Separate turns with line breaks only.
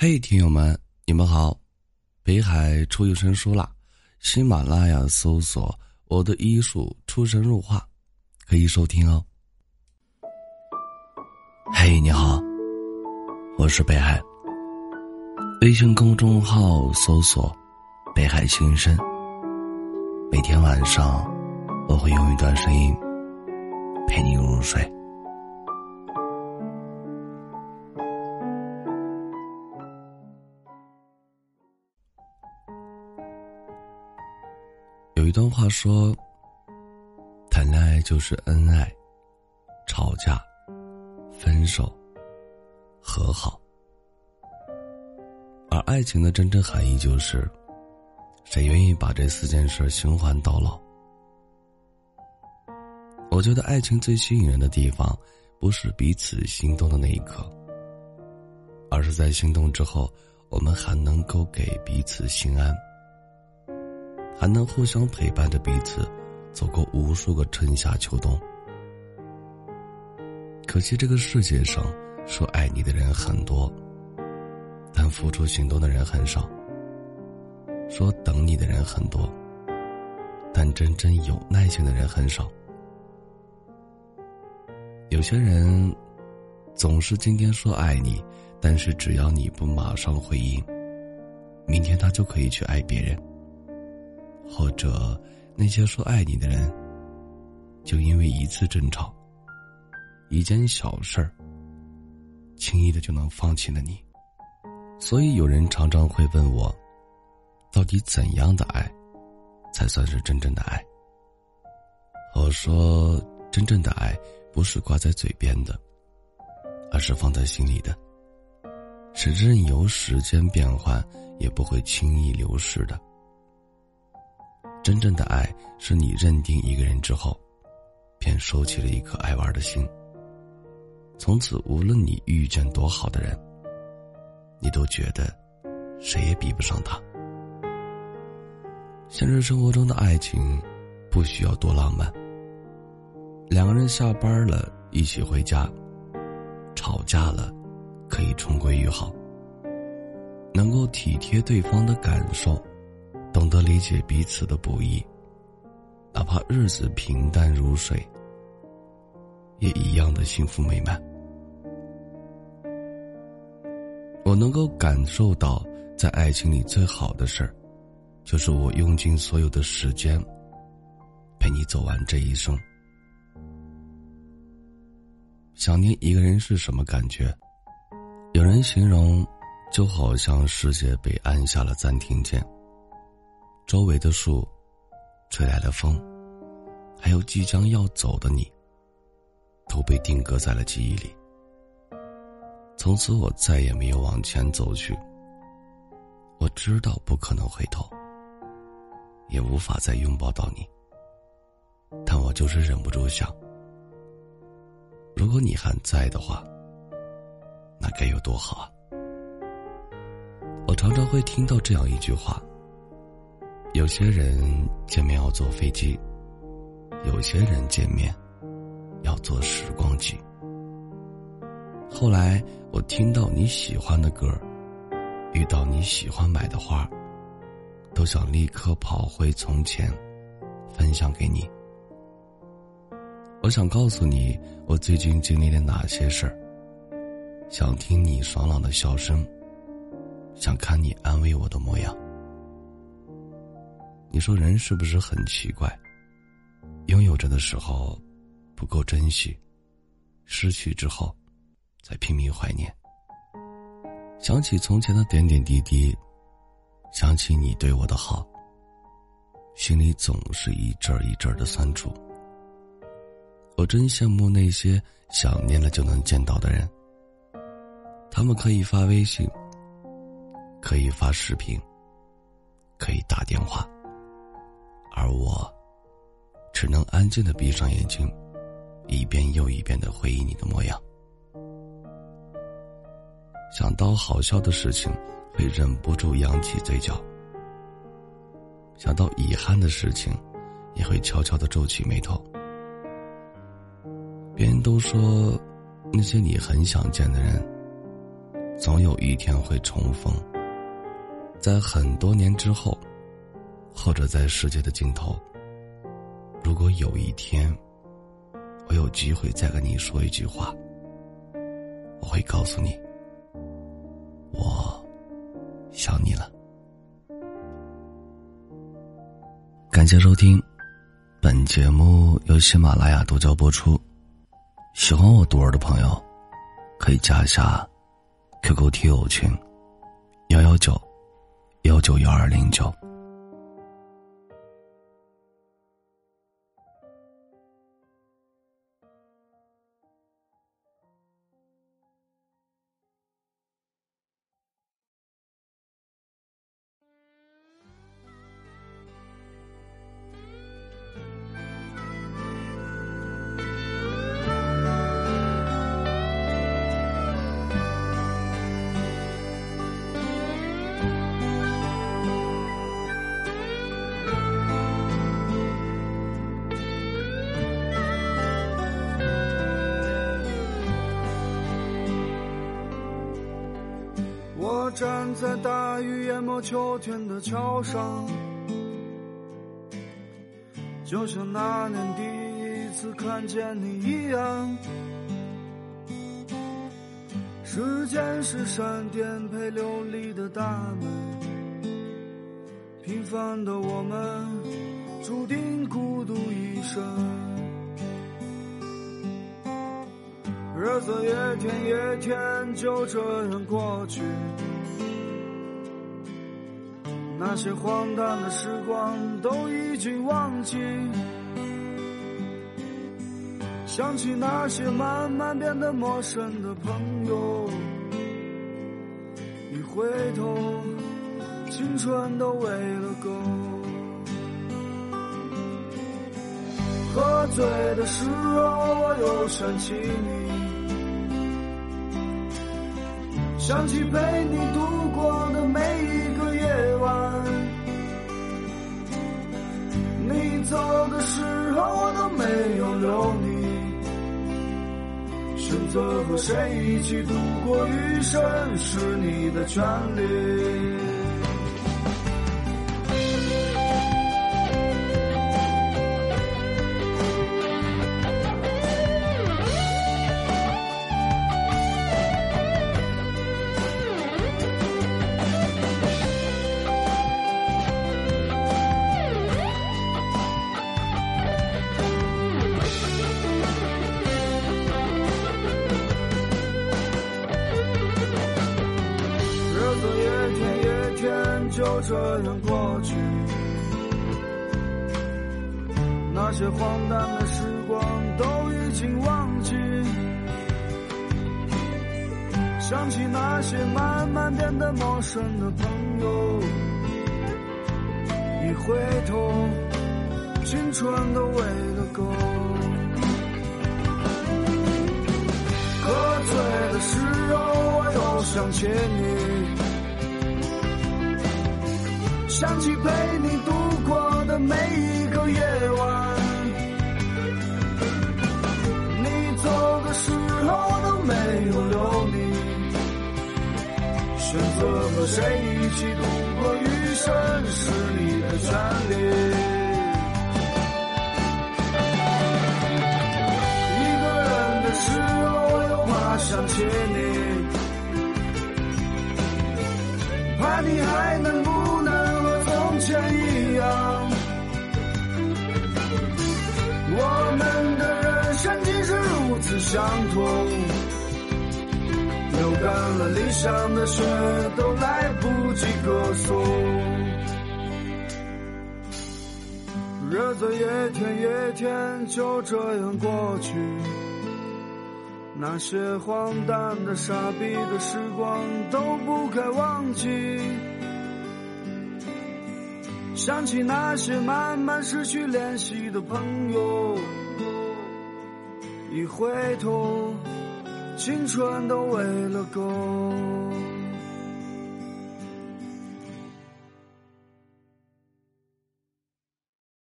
嘿，听友们，你们好！北海出有声书啦，喜马拉雅搜索“我的医术出神入化”，可以收听哦。嘿，你好，我是北海。微信公众号搜索“北海心声”，每天晚上我会用一段声音陪你入睡。一段话说：“谈恋爱就是恩爱、吵架、分手、和好。”而爱情的真正含义就是，谁愿意把这四件事循环到老？我觉得爱情最吸引人的地方，不是彼此心动的那一刻，而是在心动之后，我们还能够给彼此心安。还能互相陪伴着彼此，走过无数个春夏秋冬。可惜这个世界上，说爱你的人很多，但付出行动的人很少。说等你的人很多，但真正有耐心的人很少。有些人总是今天说爱你，但是只要你不马上回应，明天他就可以去爱别人。或者那些说爱你的人，就因为一次争吵、一件小事儿，轻易的就能放弃了你。所以有人常常会问我，到底怎样的爱，才算是真正的爱？我说，真正的爱不是挂在嘴边的，而是放在心里的，是任由时间变换也不会轻易流逝的。真正的爱是你认定一个人之后，便收起了一颗爱玩的心。从此，无论你遇见多好的人，你都觉得谁也比不上他。现实生活中的爱情不需要多浪漫，两个人下班了一起回家，吵架了可以重归于好，能够体贴对方的感受。懂得理解彼此的不易，哪怕日子平淡如水，也一样的幸福美满。我能够感受到，在爱情里最好的事儿，就是我用尽所有的时间，陪你走完这一生。想念一个人是什么感觉？有人形容，就好像世界被按下了暂停键。周围的树，吹来的风，还有即将要走的你，都被定格在了记忆里。从此，我再也没有往前走去。我知道不可能回头，也无法再拥抱到你，但我就是忍不住想：如果你还在的话，那该有多好啊！我常常会听到这样一句话。有些人见面要坐飞机，有些人见面要坐时光机。后来我听到你喜欢的歌，遇到你喜欢买的花，都想立刻跑回从前，分享给你。我想告诉你，我最近经历了哪些事儿，想听你爽朗的笑声，想看你安慰我的模样。你说人是不是很奇怪？拥有着的时候不够珍惜，失去之后才拼命怀念。想起从前的点点滴滴，想起你对我的好，心里总是一阵一阵的酸楚。我真羡慕那些想念了就能见到的人，他们可以发微信，可以发视频，可以打电话。而我，只能安静的闭上眼睛，一遍又一遍的回忆你的模样。想到好笑的事情，会忍不住扬起嘴角；想到遗憾的事情，也会悄悄的皱起眉头。别人都说，那些你很想见的人，总有一天会重逢。在很多年之后，或者在世界的尽头，如果有一天，我有机会再跟你说一句话，我会告诉你，我想你了。感谢收听，本节目由喜马拉雅独家播出。喜欢我独儿的朋友，可以加一下 QQ 听友群：幺幺九幺九幺二零九。
站在大雨淹没秋天的桥上，就像那年第一次看见你一样。时间是闪电配流离的大门，平凡的我们注定孤独一生。日子一天一天就这样过去，那些荒诞的时光都已经忘记，想起那些慢慢变得陌生的朋友，一回头，青春都喂了狗。喝醉的时候，我又想起你。想起陪你度过的每一个夜晚，你走的时候我都没有留你。选择和谁一起度过余生是你的权利。一天一天就这样过去，那些荒诞的时光都已经忘记。想起那些慢慢变得陌生的朋友，一回头，青春都喂了狗。喝醉的时候，我又想起你。想起陪你度过的每一个夜晚，你走的时候都没有留你。选择和谁一起度过余生是你的权利。一个人的时候又怕想起你，怕你还能相同，流干了理想的血，都来不及歌颂。日子一天一天就这样过去，那些荒诞的、傻逼的时光都不该忘记。想起那些慢慢失去联系的朋友，一回头，青春都喂了狗。